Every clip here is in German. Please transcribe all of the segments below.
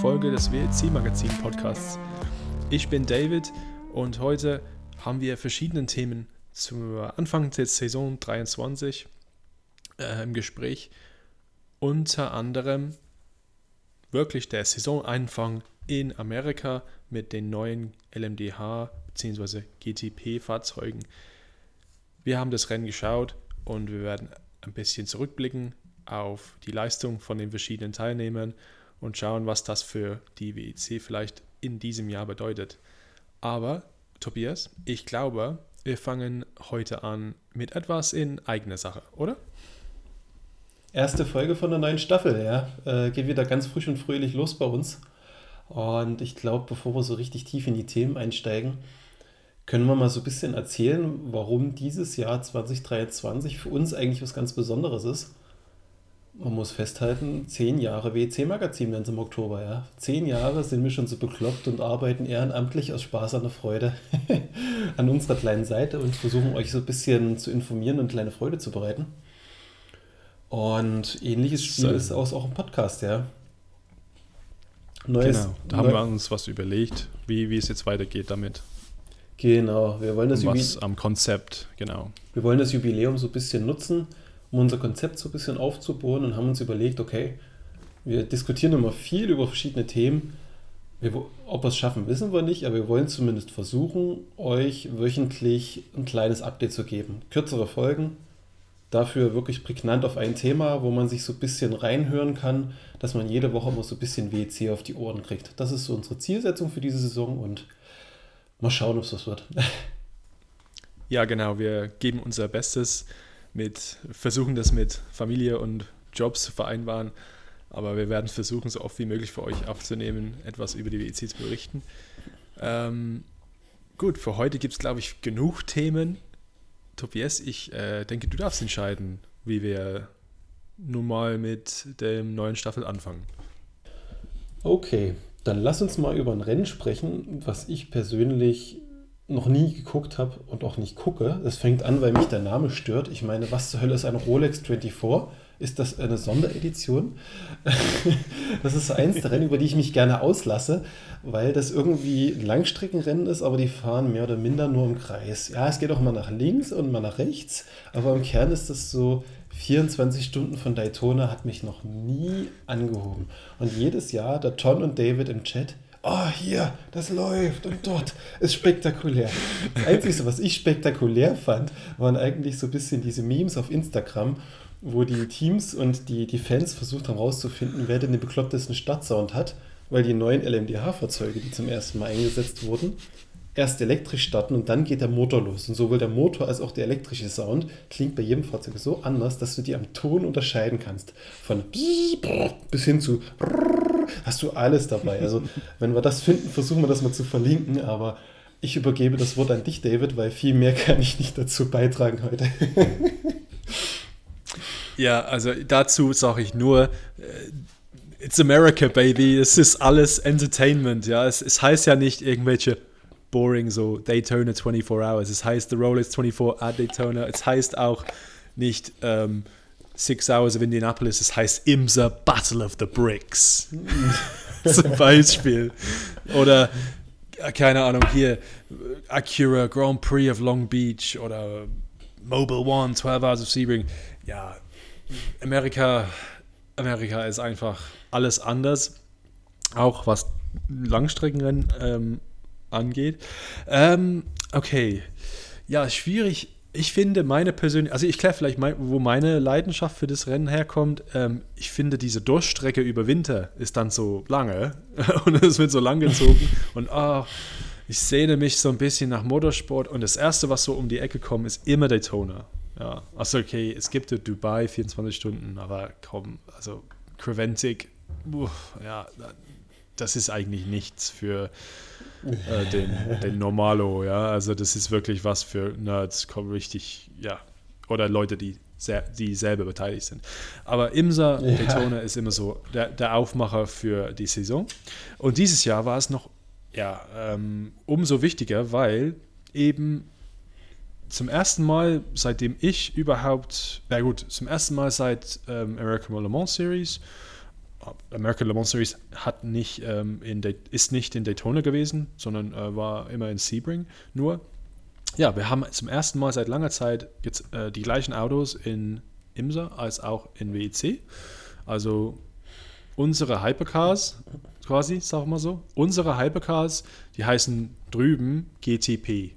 Folge des WLC Magazin Podcasts. Ich bin David und heute haben wir verschiedene Themen zum Anfang der Saison 23 äh, im Gespräch. Unter anderem wirklich der Saisonanfang in Amerika mit den neuen LMDH bzw. GTP-Fahrzeugen. Wir haben das Rennen geschaut und wir werden ein bisschen zurückblicken auf die Leistung von den verschiedenen Teilnehmern und schauen, was das für die WEC vielleicht in diesem Jahr bedeutet. Aber, Tobias, ich glaube, wir fangen heute an mit etwas in eigener Sache, oder? Erste Folge von der neuen Staffel, ja. Äh, geht wieder ganz frisch und fröhlich los bei uns. Und ich glaube, bevor wir so richtig tief in die Themen einsteigen, können wir mal so ein bisschen erzählen, warum dieses Jahr 2023 für uns eigentlich was ganz Besonderes ist man muss festhalten, zehn Jahre WC-Magazin werden es im Oktober, ja. Zehn Jahre sind wir schon so bekloppt und arbeiten ehrenamtlich aus Spaß an der Freude an unserer kleinen Seite und versuchen euch so ein bisschen zu informieren und kleine Freude zu bereiten. Und ähnliches Spiel so. ist auch, auch im Podcast, ja. Neues, genau, da haben wir uns was überlegt, wie, wie es jetzt weitergeht damit. Genau, wir wollen das was am Konzept, genau. Wir wollen das Jubiläum so ein bisschen nutzen um unser Konzept so ein bisschen aufzubauen und haben uns überlegt, okay, wir diskutieren immer viel über verschiedene Themen. Wir, ob wir es schaffen, wissen wir nicht, aber wir wollen zumindest versuchen, euch wöchentlich ein kleines Update zu geben. Kürzere Folgen, dafür wirklich prägnant auf ein Thema, wo man sich so ein bisschen reinhören kann, dass man jede Woche mal so ein bisschen WC auf die Ohren kriegt. Das ist so unsere Zielsetzung für diese Saison und mal schauen, ob es was wird. Ja, genau, wir geben unser Bestes mit versuchen, das mit Familie und Jobs zu vereinbaren. Aber wir werden versuchen, so oft wie möglich für euch aufzunehmen, etwas über die WEC zu berichten. Ähm, gut, für heute gibt es, glaube ich, genug Themen. Tobias, ich äh, denke, du darfst entscheiden, wie wir nun mal mit der neuen Staffel anfangen. Okay, dann lass uns mal über ein Rennen sprechen, was ich persönlich noch nie geguckt habe und auch nicht gucke. Das fängt an, weil mich der Name stört. Ich meine, was zur Hölle ist ein Rolex 24? Ist das eine Sonderedition? das ist eins der Rennen, über die ich mich gerne auslasse, weil das irgendwie Langstreckenrennen ist, aber die fahren mehr oder minder nur im Kreis. Ja, es geht auch mal nach links und mal nach rechts, aber im Kern ist das so 24 Stunden von Daytona hat mich noch nie angehoben. Und jedes Jahr, der John und David im Chat, oh, hier, das läuft und dort ist spektakulär. Das Einzige, was ich spektakulär fand, waren eigentlich so ein bisschen diese Memes auf Instagram, wo die Teams und die, die Fans versucht haben herauszufinden, wer denn den beklopptesten Stadtsound hat, weil die neuen LMDH-Fahrzeuge, die zum ersten Mal eingesetzt wurden, erst elektrisch starten und dann geht der Motor los. Und sowohl der Motor als auch der elektrische Sound klingt bei jedem Fahrzeug so anders, dass du die am Ton unterscheiden kannst. Von bis hin zu hast du alles dabei. Also, wenn wir das finden, versuchen wir das mal zu verlinken, aber ich übergebe das Wort an dich, David, weil viel mehr kann ich nicht dazu beitragen heute. ja, also dazu sage ich nur, äh, It's America, baby. Es ist alles Entertainment, ja. Es, es heißt ja nicht irgendwelche boring so Daytona 24 Hours. Es heißt The Rolex 24 at Daytona. Es heißt auch nicht ähm, Six Hours of Indianapolis, es heißt IMSA Battle of the Bricks. Zum Beispiel. Oder, äh, keine Ahnung, hier Acura Grand Prix of Long Beach oder Mobile One, 12 Hours of Sebring. Ja, Amerika, Amerika ist einfach alles anders. Auch was Langstreckenrennen ähm, angeht. Ähm, okay. Ja, schwierig ich finde meine persönliche, also ich kläre vielleicht, mein, wo meine Leidenschaft für das Rennen herkommt. Ähm, ich finde, diese Durchstrecke über Winter ist dann so lange und es wird so lang gezogen und oh, ich sehne mich so ein bisschen nach Motorsport und das Erste, was so um die Ecke kommt, ist immer Daytona. Ja, also okay, es gibt Dubai 24 Stunden, aber komm, also Creventic, ja, das ist eigentlich nichts für äh, den, den Normalo, ja. Also das ist wirklich was für Nerds, kommt richtig, ja. Oder Leute, die, sehr, die selber beteiligt sind. Aber Imsa ja. Daytona ist immer so der, der Aufmacher für die Saison. Und dieses Jahr war es noch ja, ähm, umso wichtiger, weil eben zum ersten Mal, seitdem ich überhaupt, na gut, zum ersten Mal seit ähm, American Le Mans Series American Le Mans Series hat nicht, ähm, in ist nicht in Daytona gewesen, sondern äh, war immer in Sebring nur. Ja, wir haben zum ersten Mal seit langer Zeit jetzt äh, die gleichen Autos in IMSA als auch in WEC. Also unsere Hypercars, quasi, sagen wir mal so, unsere Hypercars, die heißen drüben GTP.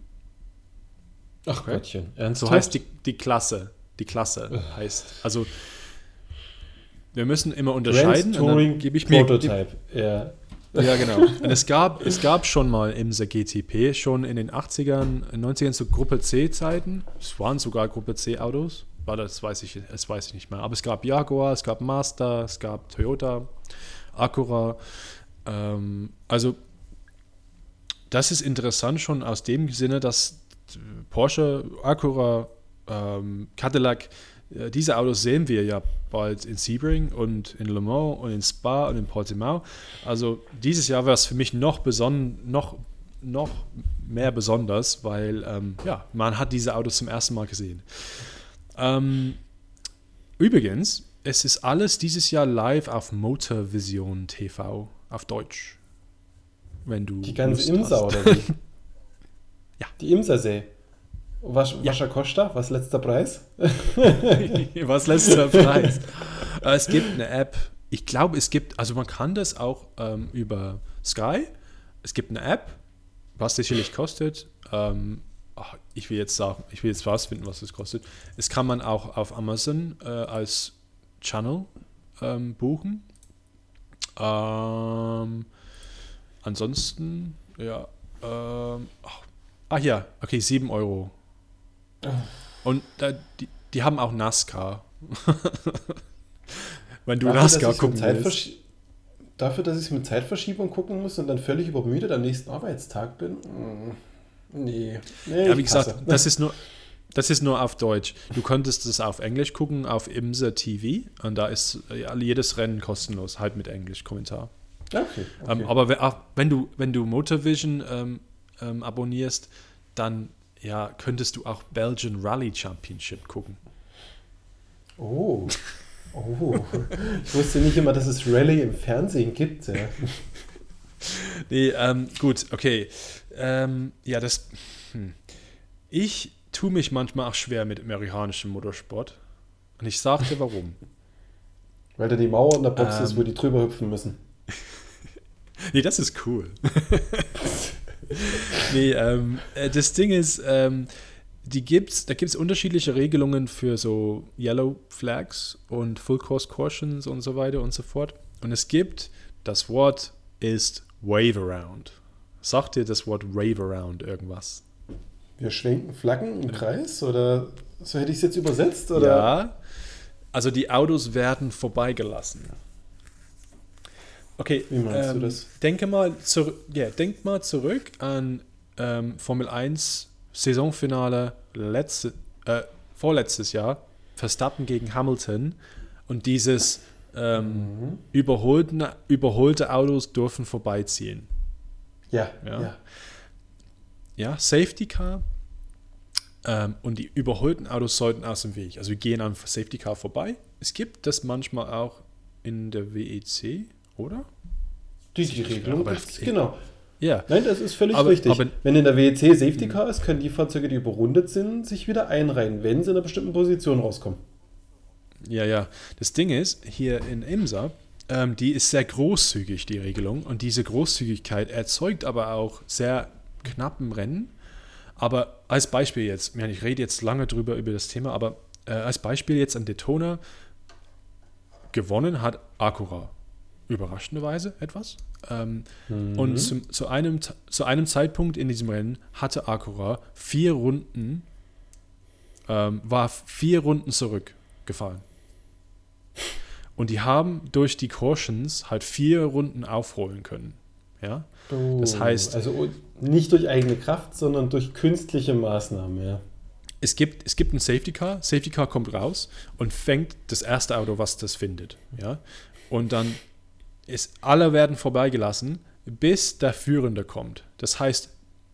Ach Gottchen, ernsthaft? So heißt die, die Klasse. Die Klasse heißt. Also wir müssen immer Grand unterscheiden. dann Touring gebe ich mir, Prototype. Ja. ja, genau. Und es gab, es gab schon mal IMSA GTP, schon in den 80ern, 90ern zu Gruppe C-Zeiten. Es waren sogar Gruppe C-Autos. War das weiß ich, das weiß ich nicht mehr. Aber es gab Jaguar, es gab Mazda, es gab Toyota, Acura. Ähm, also das ist interessant schon aus dem Sinne, dass Porsche, Acura, ähm, Cadillac, diese Autos sehen wir ja bald in Sebring und in Le Mans und in Spa und in Portimao. Also dieses Jahr wäre es für mich noch, beson noch, noch mehr besonders, weil ähm, ja, man hat diese Autos zum ersten Mal gesehen. Ähm, übrigens, es ist alles dieses Jahr live auf Motorvision TV auf Deutsch. Wenn du Die ganze Lust Imsa, hast. oder wie? Ja. Die Imsa-See. Was, Ja. was Costa? Was letzter Preis? Was letzter Preis? Äh, es gibt eine App. Ich glaube, es gibt, also man kann das auch ähm, über Sky. Es gibt eine App, was sicherlich kostet. Ähm, ach, ich will jetzt sagen, ich will jetzt rausfinden, was es kostet. Es kann man auch auf Amazon äh, als Channel ähm, buchen. Ähm, ansonsten, ja. Ähm, ach, ah ja, okay, 7 Euro. Und äh, die, die haben auch NASCAR. Wenn du Dafür, NASCAR gucken willst. Dafür, dass ich es mit Zeitverschiebung gucken muss und dann völlig übermüdet am nächsten Arbeitstag bin? Mm, Nee. nee Ja, wie gesagt, passe. das ist nur. Das ist nur auf Deutsch. Du könntest es auf Englisch gucken, auf Imse TV. Und da ist jedes Rennen kostenlos, halt mit Englisch-Kommentar. Okay, okay. Ähm, aber auch wenn du, wenn du Motorvision ähm, ähm, abonnierst, dann ja, könntest du auch Belgian Rally Championship gucken. Oh. Oh. Ich wusste nicht immer, dass es Rallye im Fernsehen gibt. Ja. Nee, ähm, gut, okay. Ähm, ja, das. Hm. Ich tue mich manchmal auch schwer mit amerikanischem Motorsport. Und ich sag dir warum. Weil da die Mauer in der Box ist, Ähm. wo die drüber hüpfen müssen. Nee, das ist cool. nee, ähm, äh, das Ding ist, ähm, die gibt's, da gibt es unterschiedliche Regelungen für so Yellow Flags und Full Course Cautions und so weiter und so fort. Und es gibt, das Wort ist Wave Around. Sagt dir das Wort Wave Around irgendwas? Wir schwenken Flaggen im Kreis oder so hätte ich es jetzt übersetzt? Oder? Ja. Also die Autos werden vorbeigelassen. Okay, Wie meinst du ähm, das? Denke mal, zurück, ja, denk mal zurück an ähm, Formel 1 Saisonfinale letzte, äh, vorletztes Jahr, Verstappen gegen Hamilton und dieses ähm, Mhm. überholten, überholte Autos dürfen vorbeiziehen. Ja, Ja. ja. Ja, Safety Car ähm, und die überholten Autos sollten aus dem Weg. Also wir gehen am Safety Car vorbei. Es gibt das manchmal auch in der WEC, oder? Die, die Regelung gibt's, genau. Ja. Nein, das ist völlig Aber- richtig. aber- wenn in der WEC Safety Car ist, können die Fahrzeuge, die überrundet sind, sich wieder einreihen, wenn sie in einer bestimmten Position rauskommen. Ja, ja. Das Ding ist, hier in IMSA, ähm, die ist sehr großzügig, die Regelung. Und diese Großzügigkeit erzeugt aber auch sehr knappen Rennen. Aber als Beispiel jetzt, ich rede jetzt lange drüber über das Thema, aber äh, als Beispiel jetzt an Daytona gewonnen hat Acura. Überraschenderweise etwas. Ähm, Und zum, zu, einem, zu einem Zeitpunkt in diesem Rennen hatte Acura vier Runden, ähm, war vier Runden zurückgefahren. Und die haben durch die Cautions halt vier Runden aufholen können. Ja? Das heißt- Also nicht durch eigene Kraft, sondern durch künstliche Maßnahmen, ja. Es gibt, es gibt ein Safety Car, Safety Car kommt raus und fängt das erste Auto, was das findet. Ja? Und dann ist, alle werden vorbeigelassen, bis der Führende kommt. Das heißt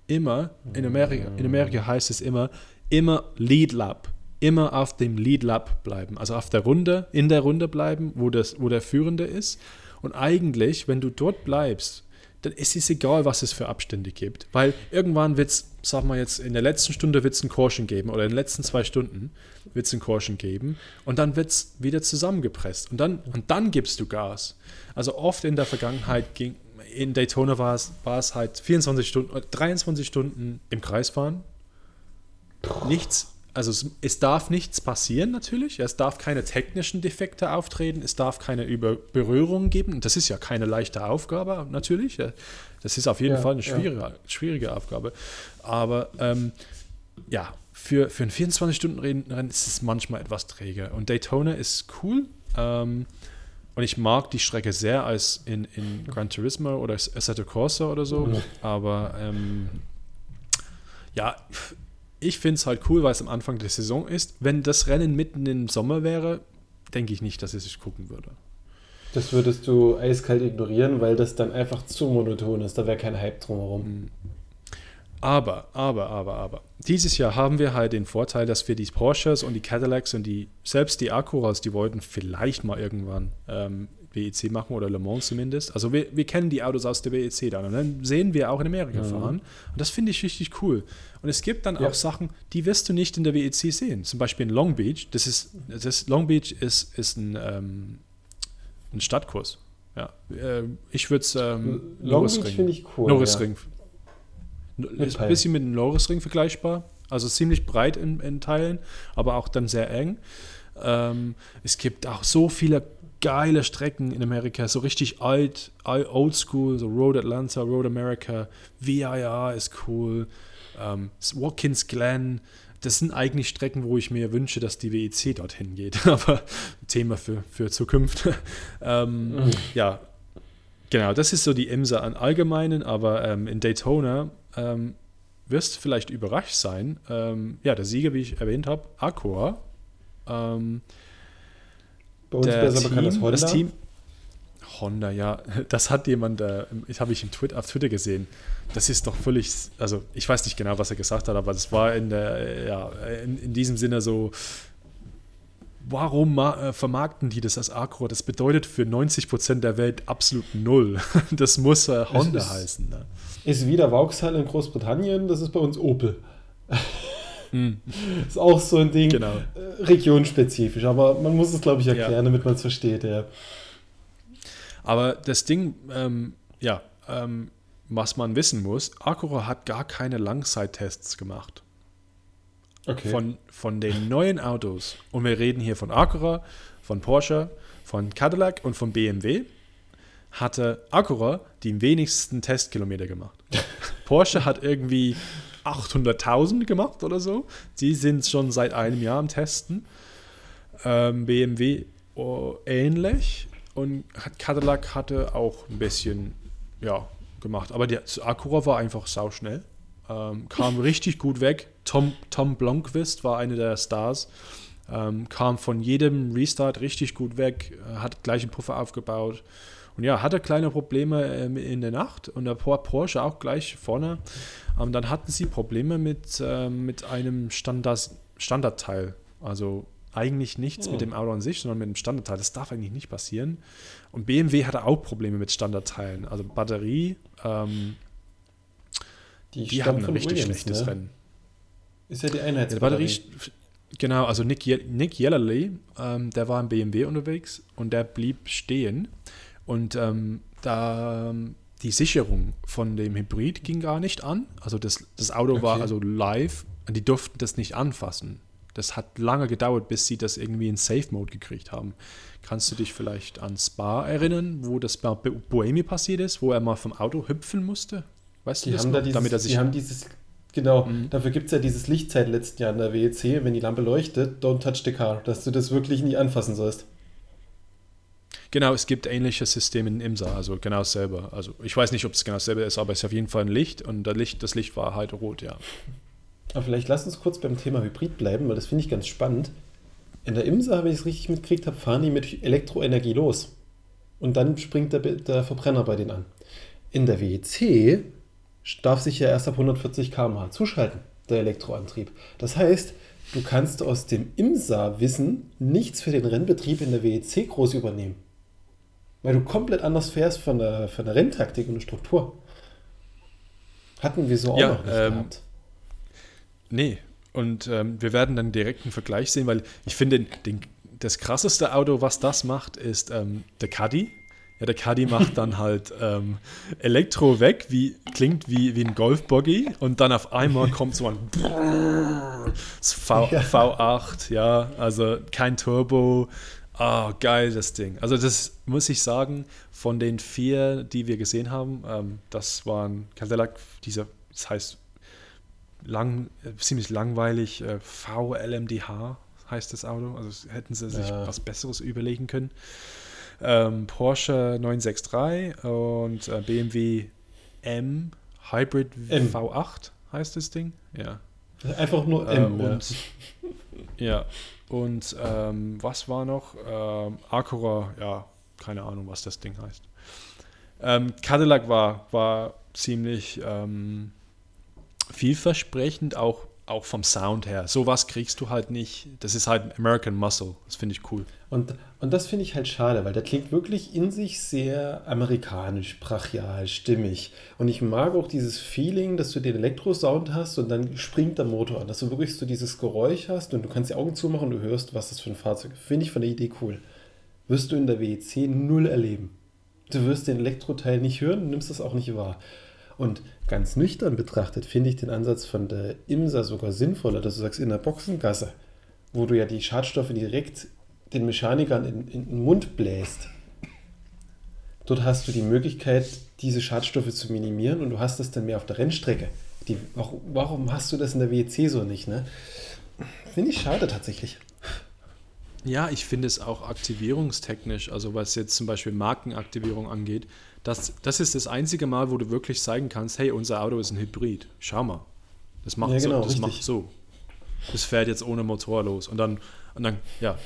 immer, in Amerika, in Amerika heißt es immer, immer Lead Lap. Immer auf dem Lead Lap bleiben. Also auf der Runde, in der Runde bleiben, wo, das, wo der Führende ist. Und eigentlich, wenn du dort bleibst, dann ist es egal, was es für Abstände gibt. Weil irgendwann wird es, sagen wir jetzt, in der letzten Stunde wird es einen Caution geben oder in den letzten zwei Stunden wird es einen Caution geben und dann wird es wieder zusammengepresst und dann, und dann gibst du Gas. Also oft in der Vergangenheit ging, in Daytona war es, war es halt 24 Stunden, 23 Stunden im Kreis fahren. Nichts also es, es, darf nichts passieren natürlich. Es darf keine technischen Defekte auftreten. Es darf keine Über Berührungen geben. Und das ist ja keine leichte Aufgabe natürlich. Das ist auf jeden ja, Fall eine schwierige, ja. schwierige Aufgabe. Aber ähm, ja, für, für ein 24-Stunden-Rennen ist es manchmal etwas träge. Und Daytona ist cool. Ähm, und ich mag die Strecke sehr als in, in Gran Turismo oder Assetto Corsa oder so. Mhm. Aber ähm, ja, ich finde es halt cool, weil es am Anfang der Saison ist. Wenn das Rennen mitten im Sommer wäre, denke ich nicht, dass ich es gucken würde. Das würdest du eiskalt ignorieren, weil das dann einfach zu monoton ist. Da wäre kein Hype drumherum. Hm. Aber, aber, aber, aber. Dieses Jahr haben wir halt den Vorteil, dass wir die Porsches und die Cadillacs und die, selbst die Acuras, die wollten vielleicht mal irgendwann ähm, WEC machen oder Le Mans zumindest. Also wir, wir kennen die Autos aus der WEC dann und dann sehen wir auch in Amerika mhm. fahren. Und das finde ich richtig cool. Und es gibt dann ja. auch Sachen, die wirst du nicht in der WEC sehen. Zum Beispiel in Long Beach. Das ist, das Long Beach ist, ist ein, ähm, ein Stadtkurs. Ja, äh, ich würde es ähm, Long Beach finde ich cool. Norrisring. Ja. Ist ein bisschen mit dem Norrisring vergleichbar. Also ziemlich breit in, in Teilen, aber auch dann sehr eng. Ähm, es gibt auch so viele geile Strecken in Amerika, so richtig alt, old school, so Road Atlanta, Road America, VIR ist cool, ähm, Watkins Glen, das sind eigentlich Strecken, wo ich mir wünsche, dass die WEC dorthin geht, aber Thema für, für Zukunft. ähm, mhm. Ja, genau, das ist so die IMSA an Allgemeinen, aber ähm, in Daytona ähm, wirst du vielleicht überrascht sein. Ähm, ja, der Sieger, wie ich erwähnt habe, Aqua. Bei uns besser bekannt als Honda. Das Team, Honda, ja, das hat jemand, äh, ich habe ich im Twitter, auf Twitter gesehen. Das ist doch völlig, also ich weiß nicht genau, was er gesagt hat, aber das war in der, ja, in, in diesem Sinne so, warum äh, vermarkten die das als Acro? Das bedeutet für 90 Prozent der Welt absolut null. Das muss äh, Honda ist, heißen. Ne? Ist wieder Vauxhall in Großbritannien, das ist bei uns Opel. Mhm. Ist auch so ein Ding, genau. Äh, regionspezifisch, aber man muss es, glaube ich, erklären, ja. damit man es versteht, ja. Aber das Ding, ähm, ja, ähm, was man wissen muss, Acura hat gar keine Langzeittests gemacht. Okay. Von, von den neuen Autos, und wir reden hier von Acura, von Porsche, von Cadillac und von BMW, hatte Acura die wenigsten Testkilometer gemacht. Porsche hat irgendwie 800.000 gemacht oder so. Die sind schon seit einem Jahr am Testen. Ähm, BMW oh, ähnlich und Cadillac hatte auch ein bisschen ja, gemacht. Aber der Acura war einfach sauschnell. Ähm, kam richtig gut weg. Tom, Tom Blomqvist war einer der Stars. Ähm, kam von jedem Restart richtig gut weg, hat gleich einen Puffer aufgebaut. Und ja, hatte kleine Probleme ähm, in der Nacht und der Porsche auch gleich vorne. Ähm, dann hatten sie Probleme mit, ähm, mit einem Standard, Standardteil. Also eigentlich nichts ja. mit dem Auto an sich, sondern mit dem Standardteil. Das darf eigentlich nicht passieren. Und BMW hatte auch Probleme mit Standardteilen. Also Batterie, ähm, die, die hatten ein richtig Williams, schlechtes ne? Rennen. Ist ja die Einheitsbatterie. Ja, Batterie, genau, also Nick, Ye Nick Yellerly, ähm, der war im BMW unterwegs und der blieb stehen. Und ähm, da die Sicherung von dem Hybrid ging gar nicht an. Also das, das Auto okay. war also live und die durften das nicht anfassen. Das hat lange gedauert, bis sie das irgendwie in Safe Mode gekriegt haben. Kannst du dich vielleicht an Spa erinnern, wo das bei Boemi passiert ist, wo er mal vom Auto hüpfen musste? Weißt die du das haben noch? Da dieses, Damit er sich die haben dieses, genau, mhm. dafür gibt es ja dieses Lichtzeit letzten Jahr in der WEC, wenn die Lampe leuchtet, don't touch the car, dass du das wirklich nie anfassen sollst. Genau, es gibt ähnliche Systeme in IMSA, also genau dasselbe. Also ich weiß nicht, ob es genau dasselbe ist, aber es ist auf jeden Fall ein Licht und das Licht, das Licht war halt rot, ja. Aber vielleicht lass uns kurz beim Thema Hybrid bleiben, weil das finde ich ganz spannend. In der IMSA, wenn ich es richtig mitgekriegt habe, fahren die mit Elektroenergie los. Und dann springt der, der Verbrenner bei denen an. In der WEC darf sich ja erst ab 140 km/h zuschalten, der Elektroantrieb. Das heißt, du kannst aus dem IMSA-Wissen nichts für den Rennbetrieb in der WEC groß übernehmen. Weil du komplett anders fährst von der, von der Renntaktik und der Struktur. Hatten wir so auch Ja, noch nicht ähm, gehabt. Nee, und ähm, wir werden dann direkt einen Vergleich sehen, weil ich finde, den, das krasseste Auto, was das macht, ist ähm, der Caddy. Ja, der Caddy macht dann halt ähm, Elektro weg, wie, klingt wie, wie ein Golfbuggy und dann auf einmal kommt so ein v, Ja. V8, ja, also kein Turbo. Ah, geil, das Ding. Also das muss ich sagen, von den vier, die wir gesehen haben, ähm, das waren Cadillac, dieser, das heißt lang, äh, ziemlich langweilig, äh, VLMDH heißt das Auto, also hätten sie sich Ja. was Besseres überlegen können. Ähm, Porsche 963 und äh, BMW M Hybrid M. V8 heißt das Ding, ja. Einfach nur M. ja. und ja, und ähm, was war noch? Ähm, Acura, ja, keine Ahnung, was das Ding heißt. Ähm, Cadillac war, war ziemlich ähm, vielversprechend, auch, auch vom Sound her. Sowas kriegst du halt nicht. Das ist halt American Muscle. Das finde ich cool. Und, und das finde ich halt schade, weil der klingt wirklich in sich sehr amerikanisch, brachial, stimmig. Und ich mag auch dieses Feeling, dass du den Elektrosound hast und dann springt der Motor an, dass du wirklich so dieses Geräusch hast und du kannst die Augen zumachen und du hörst, was das für ein Fahrzeug ist. Finde ich von der Idee cool. Wirst du in der WEC null erleben. Du wirst den Elektroteil nicht hören und nimmst das auch nicht wahr. Und ganz nüchtern betrachtet finde ich den Ansatz von der IMSA sogar sinnvoller, dass du sagst, in der Boxengasse, wo du ja die Schadstoffe direkt den Mechanikern in, in den Mund bläst. Dort hast du die Möglichkeit, diese Schadstoffe zu minimieren und du hast das dann mehr auf der Rennstrecke. Die, warum, hast du das in der WEC so nicht? Ne? Finde ich schade tatsächlich. Ja, ich finde es auch aktivierungstechnisch, also was jetzt zum Beispiel Markenaktivierung angeht, das, das ist das einzige Mal, wo du wirklich zeigen kannst, hey, unser Auto ist ein Hybrid. Schau mal. Das macht Ja, genau, so. Das richtig. macht so. Das fährt jetzt ohne Motor los. Und dann, und dann ja,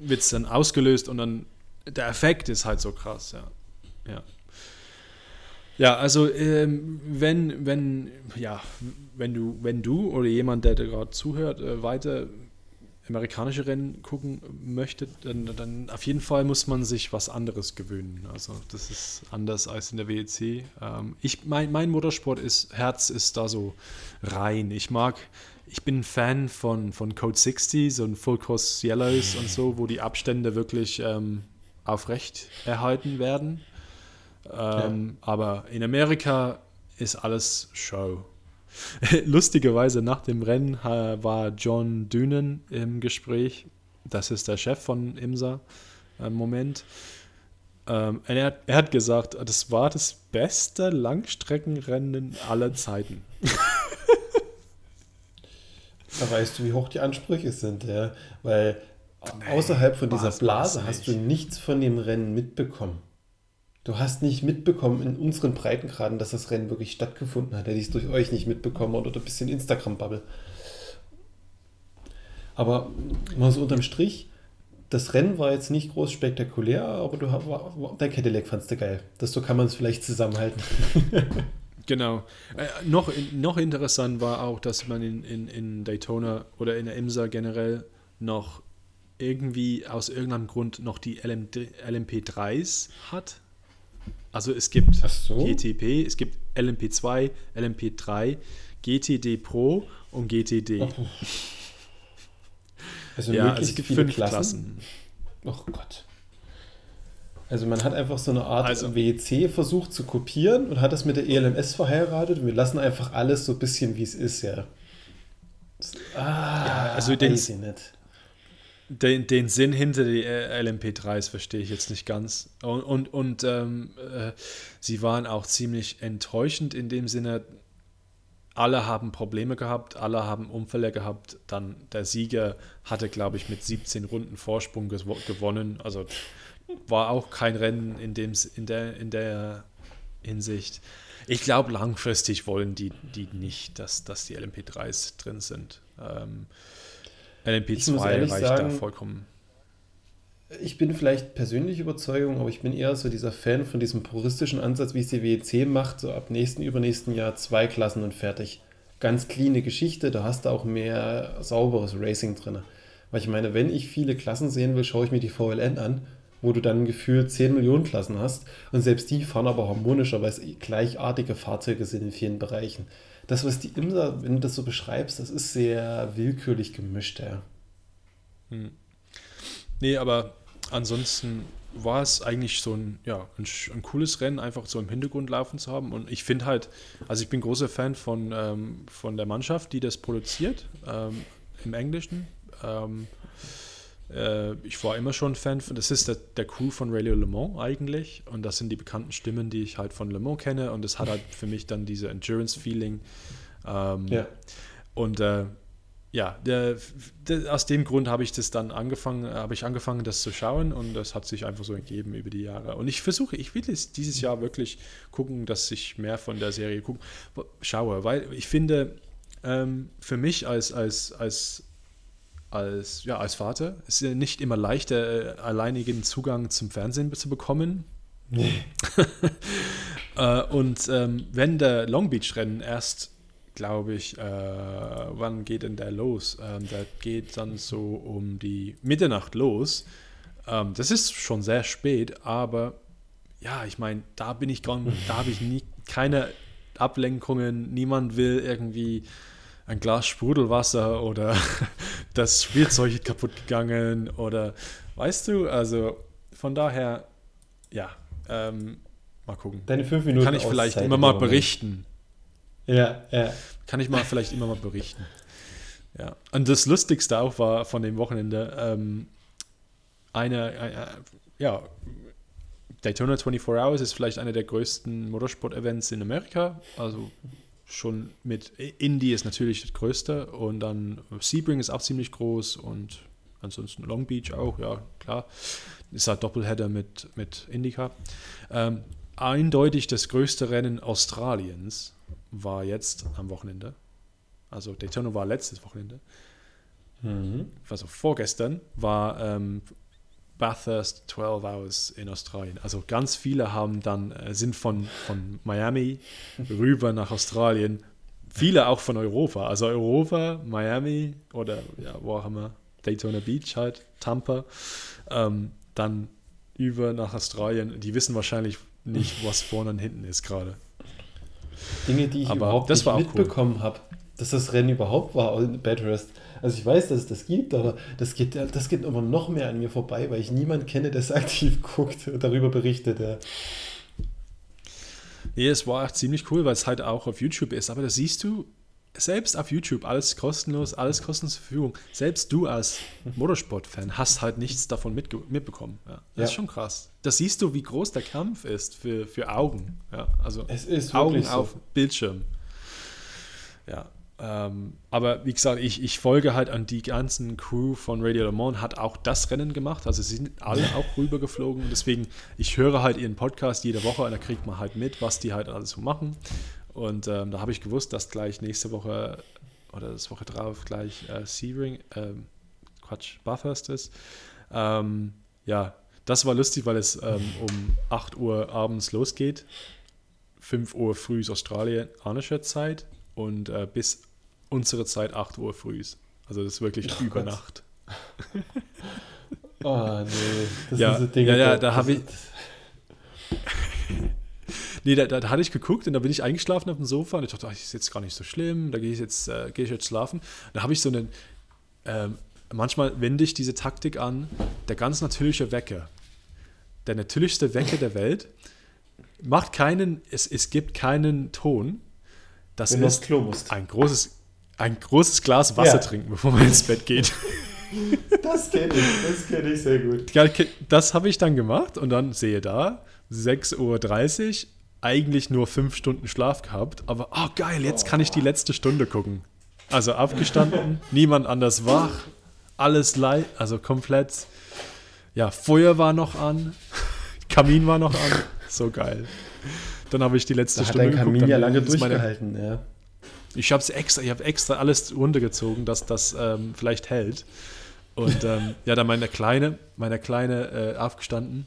wird es dann ausgelöst und dann der Effekt ist halt so krass, ja. Ja. Ja, also ähm, wenn, wenn, ja, wenn du, wenn du oder jemand, der dir gerade zuhört, äh, weiter amerikanische Rennen gucken möchte, dann, dann auf jeden Fall muss man sich was anderes gewöhnen. Also das ist anders als in der WEC. Ähm, ich, mein, mein Motorsport ist, Herz ist da so rein. Ich mag, ich bin ein Fan von, von Code 60, so ein Full Course Yellows und so, wo die Abstände wirklich ähm, aufrecht erhalten werden. Ähm, Aber in Amerika ist alles Show. Lustigerweise nach dem Rennen war John Dünen im Gespräch. Das ist der Chef von IMSA im Moment. Ähm, er, hat, er hat gesagt, das war das beste Langstreckenrennen aller Zeiten. Da weißt du, wie hoch die Ansprüche sind, ja. Weil außerhalb von dieser Blase hast du nicht. nichts von dem Rennen mitbekommen. Du hast nicht mitbekommen in unseren Breitengraden, dass das Rennen wirklich stattgefunden hat. Hätte ich es durch euch nicht mitbekommen oder ein bisschen Instagram-Bubble. Aber mal so unterm Strich, das Rennen war jetzt nicht groß spektakulär, aber du, dein Cadillac fandst du geil. Das so kann man es vielleicht zusammenhalten. Genau. Äh, noch, noch interessant war auch, dass man in, in, in Daytona oder in der IMSA generell noch irgendwie aus irgendeinem Grund noch die LMD, LMP3s hat. Also es gibt so. GTP, es gibt LMP2, LMP3, GTD Pro und GTD. Oh, Also ja, also möglichst es gibt viele fünf Klassen. Klassen. Oh Gott. Also man hat einfach so eine Art Also- WEC versucht zu kopieren und hat das mit der ELMS verheiratet und wir lassen einfach alles so ein bisschen wie es ist, ja. Ah, Ja, also den-. Den, den Sinn hinter die äh, LMP3s verstehe ich jetzt nicht ganz. Und, und, und ähm, äh, sie waren auch ziemlich enttäuschend in dem Sinne, alle haben Probleme gehabt, alle haben Unfälle gehabt. Dann der Sieger hatte, glaube ich, mit 17 Runden Vorsprung gewo- gewonnen. Also war auch kein Rennen in, dem, in, der, in der Hinsicht. Ich glaube, langfristig wollen die, die nicht, dass, dass die LMP3s drin sind. Ähm, LMP2 ehrlich reicht da sagen, vollkommen. Ich bin vielleicht persönlich Überzeugung, aber ich bin eher so dieser Fan von diesem puristischen Ansatz, wie es die WEC macht, so ab nächsten, übernächsten Jahr zwei Klassen und fertig. Ganz cleane Geschichte, da hast du auch mehr sauberes Racing drin. Weil ich meine, wenn ich viele Klassen sehen will, schaue ich mir die VLN an wo du dann gefühlt 10 Millionen Klassen hast und selbst die fahren aber harmonischer, weil es gleichartige Fahrzeuge sind in vielen Bereichen. Das, was die Imsa, wenn du das so beschreibst, das ist sehr willkürlich gemischt, ja. Hm. Nee, aber ansonsten war es eigentlich so ein, ja, ein, ein, cooles Rennen, einfach so im Hintergrund laufen zu haben. Und ich finde halt, also ich bin großer Fan von, ähm, von der Mannschaft, die das produziert, ähm, im Englischen. Ähm, äh, ich war immer schon Fan von, das ist der, der Crew von Radio Le Mans eigentlich. Und das sind die bekannten Stimmen, die ich halt von Le Mans kenne. Und das hat halt für mich dann diese Endurance-Feeling. Ähm, ja. Und äh, ja, der, der, aus dem Grund habe ich das dann angefangen, habe ich angefangen, das zu schauen und das hat sich einfach so ergeben über die Jahre. Und ich versuche, ich will es dieses Jahr wirklich gucken, dass ich mehr von der Serie gucken, schaue, weil ich finde, ähm, für mich als, als, als, als, ja, als Vater ist es nicht immer leicht, äh, alleinigen Zugang zum Fernsehen zu bekommen. Nee. äh, und ähm, wenn der Long Beach Rennen erst glaube ich, äh, wann geht denn der los? Ähm, der geht dann so um die Mitternacht los. Ähm, das ist schon sehr spät, aber ja, ich meine, da bin ich gar, da habe ich nie, keine Ablenkungen, niemand will irgendwie ein Glas Sprudelwasser oder das Spielzeug ist kaputt gegangen oder weißt du, also von daher, ja, ähm, mal gucken. Deine fünf Minuten kann ich vielleicht immer mal berichten. Ja, ja. Kann ich mal vielleicht immer mal berichten. Ja. Und das Lustigste auch war von dem Wochenende ähm, eine, eine, äh, ja, Daytona 24 Hours ist vielleicht einer der größten Motorsport-Events in Amerika. Also schon mit Indy ist natürlich das größte und dann Sebring ist auch ziemlich groß und ansonsten Long Beach auch, ja klar. Ist halt Doppelheader mit, mit Indica. Ähm, eindeutig das größte Rennen Australiens war jetzt am Wochenende. Also Daytona war letztes Wochenende. Mhm. Also vorgestern war ähm, Bathurst 12 Hours in Australien. Also ganz viele haben dann, äh, sind von, von Miami rüber nach Australien. Viele auch von Europa. Also Europa, Miami oder ja, wo auch immer, Daytona Beach halt, Tampa. Ähm, dann über nach Australien. Die wissen wahrscheinlich nicht, was vorne und hinten ist gerade. Dinge, die ich Aber überhaupt nicht mitbekommen cool. habe, dass das Rennen überhaupt war in Bathurst. Also ich weiß, dass es das gibt, aber das geht, das geht immer noch mehr an mir vorbei, weil ich niemanden kenne, der es aktiv guckt und darüber berichtet. Ja. Nee, es war echt ziemlich cool, weil es halt auch auf YouTube ist. Aber da siehst du, selbst auf YouTube, alles kostenlos, alles kostenlos zur Verfügung. Selbst du als Motorsport-Fan hast halt nichts davon mitbekommen. Ja, das ja. ist schon krass. Da siehst du, wie groß der Kampf ist für, für Augen. Ja, also es ist Augen so. auf Bildschirm. Ja, ähm, aber wie gesagt, ich, ich folge halt an die ganzen Crew von Radio Le Mans, hat auch das Rennen gemacht. Also sie sind alle auch rübergeflogen. Deswegen, ich höre halt ihren Podcast jede Woche und da kriegt man halt mit, was die halt alles so machen. Und ähm, da habe ich gewusst, dass gleich nächste Woche oder das Woche drauf gleich äh, Sebring, ähm, Quatsch, Bathurst ist. Ähm, ja, das war lustig, weil es ähm, um 8 Uhr abends losgeht. 5 Uhr früh ist australianische Zeit und äh, bis unsere Zeit 8 Uhr früh. Also das ist wirklich oh über Gott. Nacht. oh nee, das ja, sind so Dinge. Ja, ja, da habe ich. Nee, da, da, da, hatte ich geguckt und da bin ich eingeschlafen auf dem Sofa und ich dachte, ach, ist jetzt gar nicht so schlimm, da gehe ich jetzt, äh, gehe ich jetzt schlafen. Da habe ich so einen, ähm, manchmal wende ich diese Taktik an, der ganz natürliche Wecker. Der natürlichste Wecker der Welt macht keinen, es, es gibt keinen Ton. Das Wenn ist Klo musst. ein großes, ein großes Glas Wasser ja. trinken, bevor man ins Bett geht. Das kenne ich, das kenne ich sehr gut. Das habe ich dann gemacht und dann sehe da 6.30 Uhr, eigentlich nur fünf Stunden Schlaf gehabt, aber oh geil, jetzt kann ich die letzte Stunde gucken. Also aufgestanden, niemand anders wach, alles leid, also komplett. Ja, Feuer war noch an, Kamin war noch an, so geil. Dann habe ich die letzte da Stunde hat Kamin geguckt, ja lange durchgehalten, meine, ja. Ich habe extra, ich habe extra alles runtergezogen, dass das ähm, vielleicht hält. Und ähm, ja, dann meine Kleine, meine Kleine äh, aufgestanden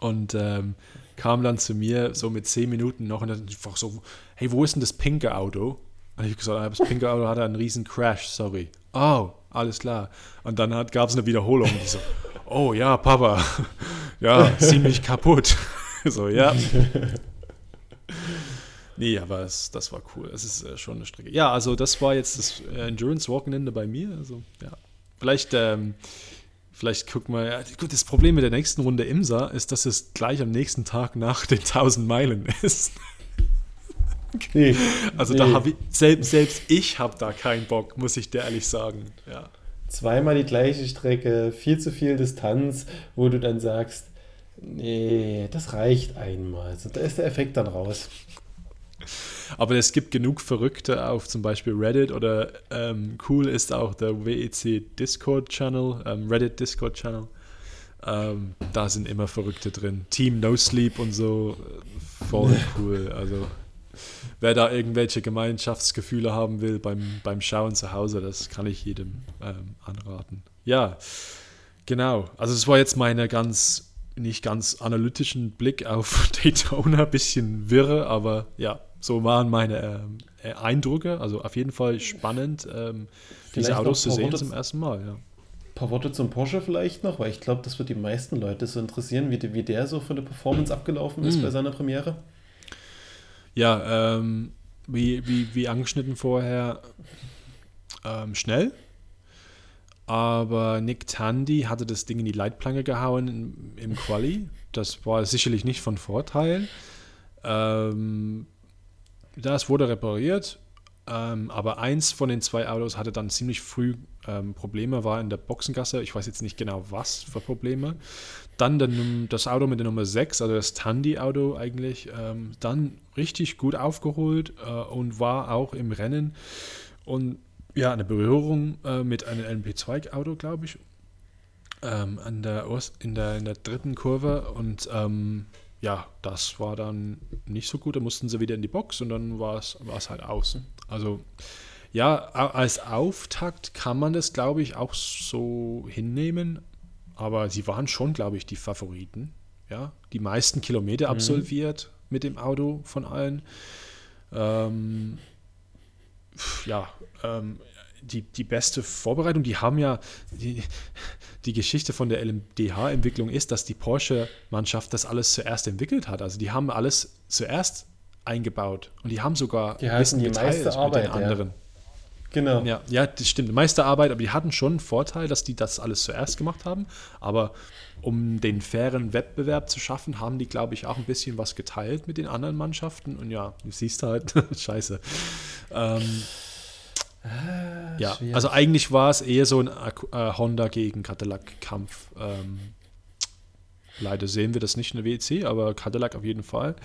und ähm, kam dann zu mir so mit zehn Minuten noch und dann einfach so, hey, wo ist denn das pinke Auto? Und ich habe gesagt, ah, das pinke Auto hatte einen riesen Crash, sorry. Oh, alles klar. Und dann gab es eine Wiederholung. Und ich so, oh ja, Papa, ja, ziemlich kaputt. so, ja. Nee, aber es, das war cool. Es ist äh, schon eine Strecke. Ja, also das war jetzt das äh, Endurance-Wochenende bei mir. Also, ja. Vielleicht, ähm, vielleicht gucken wir. Ja, gut, das Problem mit der nächsten Runde Imsa ist, dass es gleich am nächsten Tag nach den 1000 Meilen ist. Nee, also nee. da habe ich, selbst, selbst ich habe da keinen Bock, muss ich dir ehrlich sagen. Ja. Zweimal die gleiche Strecke, viel zu viel Distanz, wo du dann sagst, nee, das reicht einmal. Also da ist der Effekt dann raus. Aber es gibt genug Verrückte auf zum Beispiel Reddit oder ähm, cool ist auch der WEC Discord Channel, ähm, Reddit Discord Channel. Ähm, da sind immer Verrückte drin. Team No Sleep und so, voll cool. Also wer da irgendwelche Gemeinschaftsgefühle haben will beim, beim Schauen zu Hause, das kann ich jedem ähm, anraten. Ja, genau. Also es war jetzt meine ganz, nicht ganz analytischen Blick auf Daytona, bisschen wirre, aber ja, so waren meine äh, Eindrücke. Also auf jeden Fall spannend, ähm, diese Autos zu sehen Worte zum ersten Mal. Ja. Ein paar Worte zum Porsche vielleicht noch, weil ich glaube, das wird die meisten Leute so interessieren, wie, wie der so von der Performance abgelaufen ist mm. bei seiner Premiere. Ja, ähm, wie, wie, wie angeschnitten vorher, ähm, schnell. Aber Nick Tandy hatte das Ding in die Leitplanke gehauen im, im Quali. Das war sicherlich nicht von Vorteil. Ähm, das wurde repariert, ähm, aber eins von den zwei Autos hatte dann ziemlich früh ähm, Probleme, war in der Boxengasse. Ich weiß jetzt nicht genau, was für Probleme. Dann der, das Auto mit der Nummer 6, also das Tandy-Auto eigentlich, ähm, dann richtig gut aufgeholt äh, und war auch im Rennen. Und ja, eine Berührung äh, mit einem LMP2-Auto, glaube ich, ähm, an der Ost, in, der, in der dritten Kurve. Und ähm, ja, das war dann nicht so gut. Da mussten sie wieder in die Box und dann war es halt außen. Also ja, als Auftakt kann man das, glaube ich, auch so hinnehmen. Aber sie waren schon, glaube ich, die Favoriten. Ja, die meisten Kilometer mhm. absolviert mit dem Auto von allen. Ähm, ja, ähm, die, die beste Vorbereitung. Die haben ja, die, die Geschichte von der LMDH-Entwicklung ist, dass die Porsche-Mannschaft das alles zuerst entwickelt hat. Also die haben alles zuerst eingebaut und die haben sogar die heißen die meiste Arbeit, mit den anderen. Ja. Genau. Ja, ja, das stimmt. Die meiste Arbeit, aber die hatten schon einen Vorteil, dass die das alles zuerst gemacht haben. Aber um den fairen Wettbewerb zu schaffen, haben die, glaube ich, auch ein bisschen was geteilt mit den anderen Mannschaften. Und ja, du siehst halt, scheiße. Ähm, Ah, ja, schwierig. also eigentlich war es eher so ein äh, Honda gegen Cadillac-Kampf. Ähm, leider sehen wir das nicht in der WEC, aber Cadillac auf jeden Fall.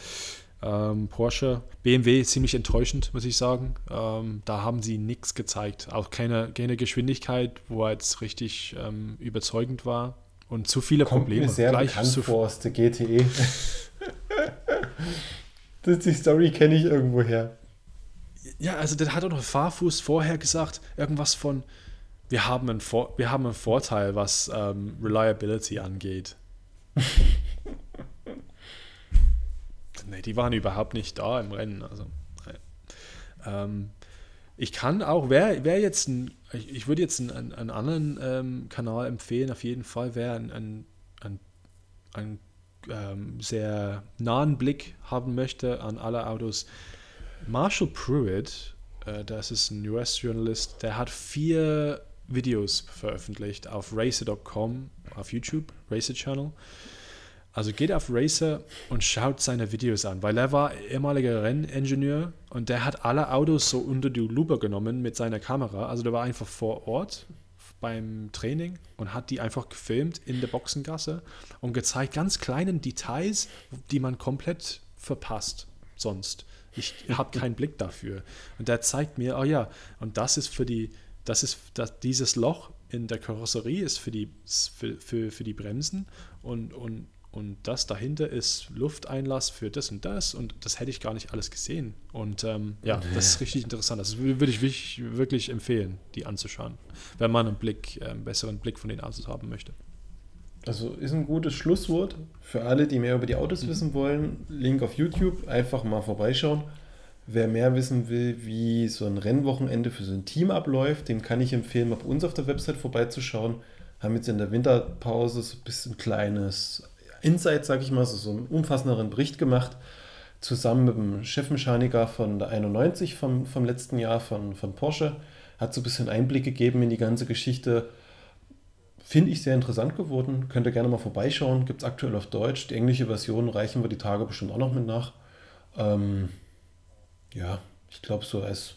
Ähm, Porsche, BMW ziemlich enttäuschend, muss ich sagen. Ähm, da haben sie nichts gezeigt. Auch keine, keine Geschwindigkeit, wo er jetzt richtig ähm, überzeugend war. Und zu viele Kommt Probleme. Mir sehr Gleich bekannt zu vor aus der GTE. das, die Story kenne ich irgendwoher. Ja, also der hat auch noch Fahrfuß vorher gesagt, irgendwas von, wir haben einen, Vor wir haben einen Vorteil, was ähm, Reliability angeht. nee, die waren überhaupt nicht da im Rennen. Also, ähm, ich kann auch, wer, wer jetzt ein, ich, ich würde jetzt einen, einen anderen ähm, Kanal empfehlen, auf jeden Fall, wer einen, einen, einen, einen ähm, sehr nahen Blick haben möchte an alle Autos, Marshall Pruitt, äh, das ist ein US-Journalist, der hat vier Videos veröffentlicht auf racer.com, auf YouTube, Racer Channel. Also geht auf Racer und schaut seine Videos an, weil er war ehemaliger Renningenieur und der hat alle Autos so unter die Lupe genommen mit seiner Kamera. Also der war einfach vor Ort beim Training und hat die einfach gefilmt in der Boxengasse und gezeigt ganz kleinen Details, die man komplett verpasst sonst. Ich habe keinen Blick dafür. Und der zeigt mir, oh ja, und das ist für die, das ist, das, dieses Loch in der Karosserie ist für die, für, für, für die Bremsen und, und, und das dahinter ist Lufteinlass für das und das und das hätte ich gar nicht alles gesehen. Und ähm, ja, okay. das ist richtig interessant. Das würde ich wirklich, wirklich empfehlen, die anzuschauen, wenn man einen Blick, äh, einen besseren Blick von den Autos haben möchte. Also ist ein gutes Schlusswort für alle, die mehr über die Autos mhm. wissen wollen. Link auf YouTube, einfach mal vorbeischauen. Wer mehr wissen will, wie so ein Rennwochenende für so ein Team abläuft, dem kann ich empfehlen, mal bei uns auf der Website vorbeizuschauen. haben jetzt in der Winterpause so ein bisschen kleines Insight, sage ich mal, so, so einen umfassenderen Bericht gemacht, zusammen mit dem Chefmechaniker von der 91 vom, vom letzten Jahr von, von Porsche. Hat so ein bisschen Einblick gegeben in die ganze Geschichte. Finde ich sehr interessant geworden. Könnt ihr gerne mal vorbeischauen. Gibt es aktuell auf Deutsch. Die englische Version reichen wir die Tage bestimmt auch noch mit nach. Ähm, ja, ich glaube, so als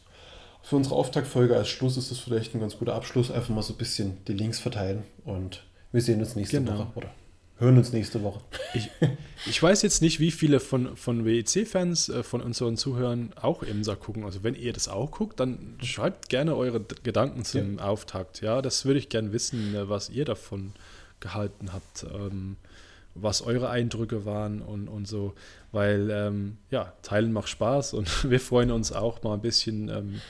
für unsere Auftaktfolge als Schluss ist das vielleicht ein ganz guter Abschluss. Einfach mal so ein bisschen die Links verteilen und wir sehen uns nächste Genau. Woche oder hören uns nächste Woche. Ich, ich weiß jetzt nicht, wie viele von, von WEC-Fans, äh, von unseren Zuhörern auch IMSA gucken. Also wenn ihr das auch guckt, dann schreibt gerne eure Gedanken zum Auftakt. Ja, das würde ich gerne wissen, äh, was ihr davon gehalten habt, ähm, was eure Eindrücke waren und, und so. Weil, ähm, ja, Teilen macht Spaß und wir freuen uns auch mal ein bisschen ähm,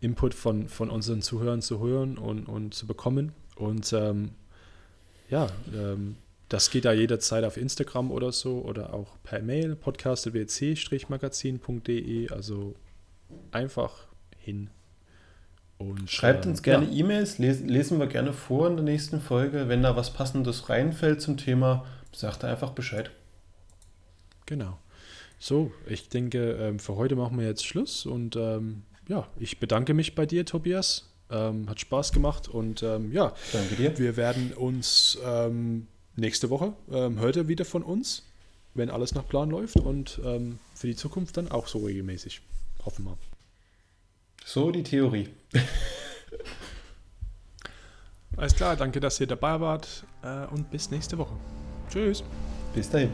Input von, von unseren Zuhörern zu hören und, und zu bekommen. Und ähm, ja, ähm, das geht da jederzeit auf Instagram oder so oder auch per Mail podcast.wc-magazin.de. Also einfach hin. Und, Schreibt ähm, uns gerne ja, E-Mails, les lesen wir gerne vor in der nächsten Folge. Wenn da was Passendes reinfällt zum Thema, sagt einfach Bescheid. Genau. So, ich denke, ähm, für heute machen wir jetzt Schluss und ähm, ja, ich bedanke mich bei dir, Tobias. Ähm, hat Spaß gemacht und ähm, ja, Danke dir. wir werden uns ähm, nächste Woche ähm, hört ihr wieder von uns, wenn alles nach Plan läuft und ähm, für die Zukunft dann auch so regelmäßig. Hoffen wir. So die Theorie. Alles klar, danke, dass ihr dabei wart äh, und bis nächste Woche. Tschüss. Bis dahin.